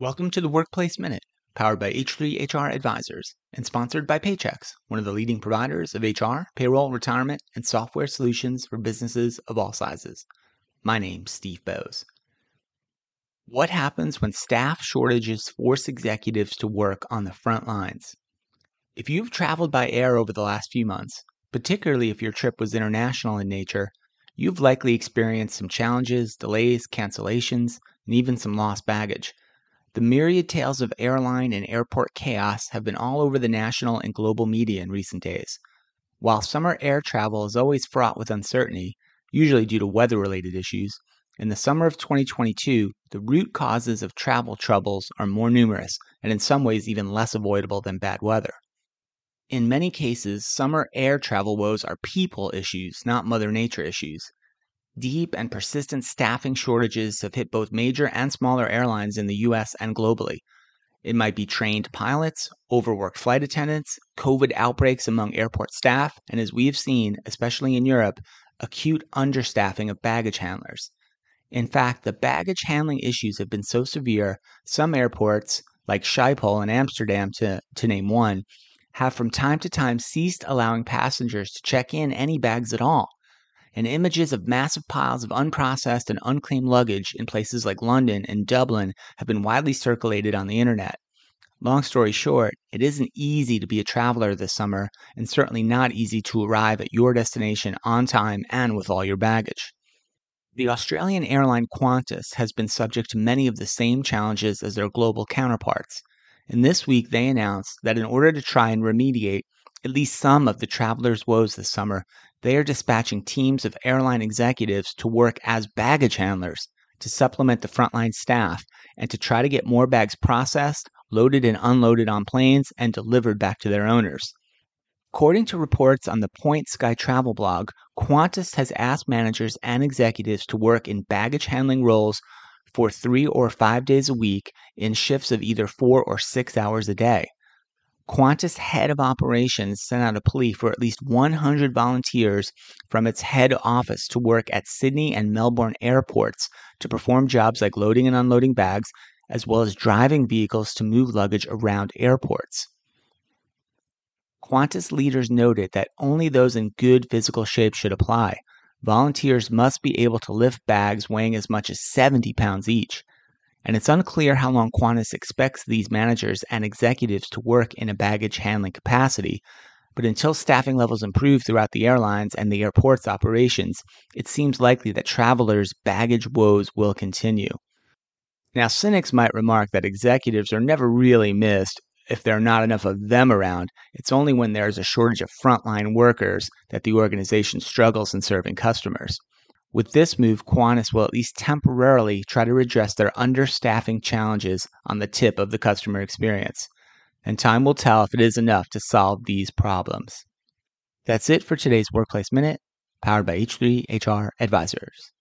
Welcome to the Workplace Minute, powered by H3 HR Advisors and sponsored by Paychex, one of the leading providers of HR, payroll, retirement, and software solutions for businesses of all sizes. My name's Steve Boese. What happens when staff shortages force executives to work on the front lines? If you've traveled by air over the last few months, particularly if your trip was international in nature, you've likely experienced some challenges, delays, cancellations, and even some lost baggage. The myriad tales of airline and airport chaos have been all over the national and global media in recent days. While summer air travel is always fraught with uncertainty, usually due to weather related issues, in the summer of 2022, the root causes of travel troubles are more numerous and in some ways even less avoidable than bad weather. In many cases, summer air travel woes are people issues, not Mother Nature issues. Deep and persistent staffing shortages have hit both major and smaller airlines in the US and globally. It might be trained pilots, overworked flight attendants, COVID outbreaks among airport staff, and as we have seen, especially in Europe, acute understaffing of baggage handlers. In fact, the baggage handling issues have been so severe, some airports, like Schiphol in Amsterdam to, to name one, have from time to time ceased allowing passengers to check in any bags at all and images of massive piles of unprocessed and unclaimed luggage in places like London and Dublin have been widely circulated on the internet. Long story short, it isn't easy to be a traveler this summer, and certainly not easy to arrive at your destination on time and with all your baggage. The Australian airline Qantas has been subject to many of the same challenges as their global counterparts. And this week they announced that in order to try and remediate at least some of the travelers' woes this summer, they are dispatching teams of airline executives to work as baggage handlers to supplement the frontline staff and to try to get more bags processed, loaded and unloaded on planes, and delivered back to their owners. According to reports on the Points Guy Travel blog, Qantas has asked managers and executives to work in baggage handling roles for three or five days a week in shifts of either four or six hours a day. Qantas head of operations sent out a plea for at least 100 volunteers from its head office to work at Sydney and Melbourne airports to perform jobs like loading and unloading bags, as well as driving vehicles to move luggage around airports. Qantas leaders noted that only those in good physical shape should apply. Volunteers must be able to lift bags weighing as much as 70 pounds each and it's unclear how long Qantas expects these managers and executives to work in a baggage handling capacity. But until staffing levels improve throughout the airlines and the airport's operations, it seems likely that travelers' baggage woes will continue. Now, cynics might remark that executives are never really missed if there are not enough of them around. It's only when there's a shortage of frontline workers that the organization struggles in serving customers. With this move, Qantas will at least temporarily try to redress their understaffing challenges on the tip of the customer experience. And time will tell if it is enough to solve these problems. That's it for today's Workplace Minute, powered by H3 HR Advisors.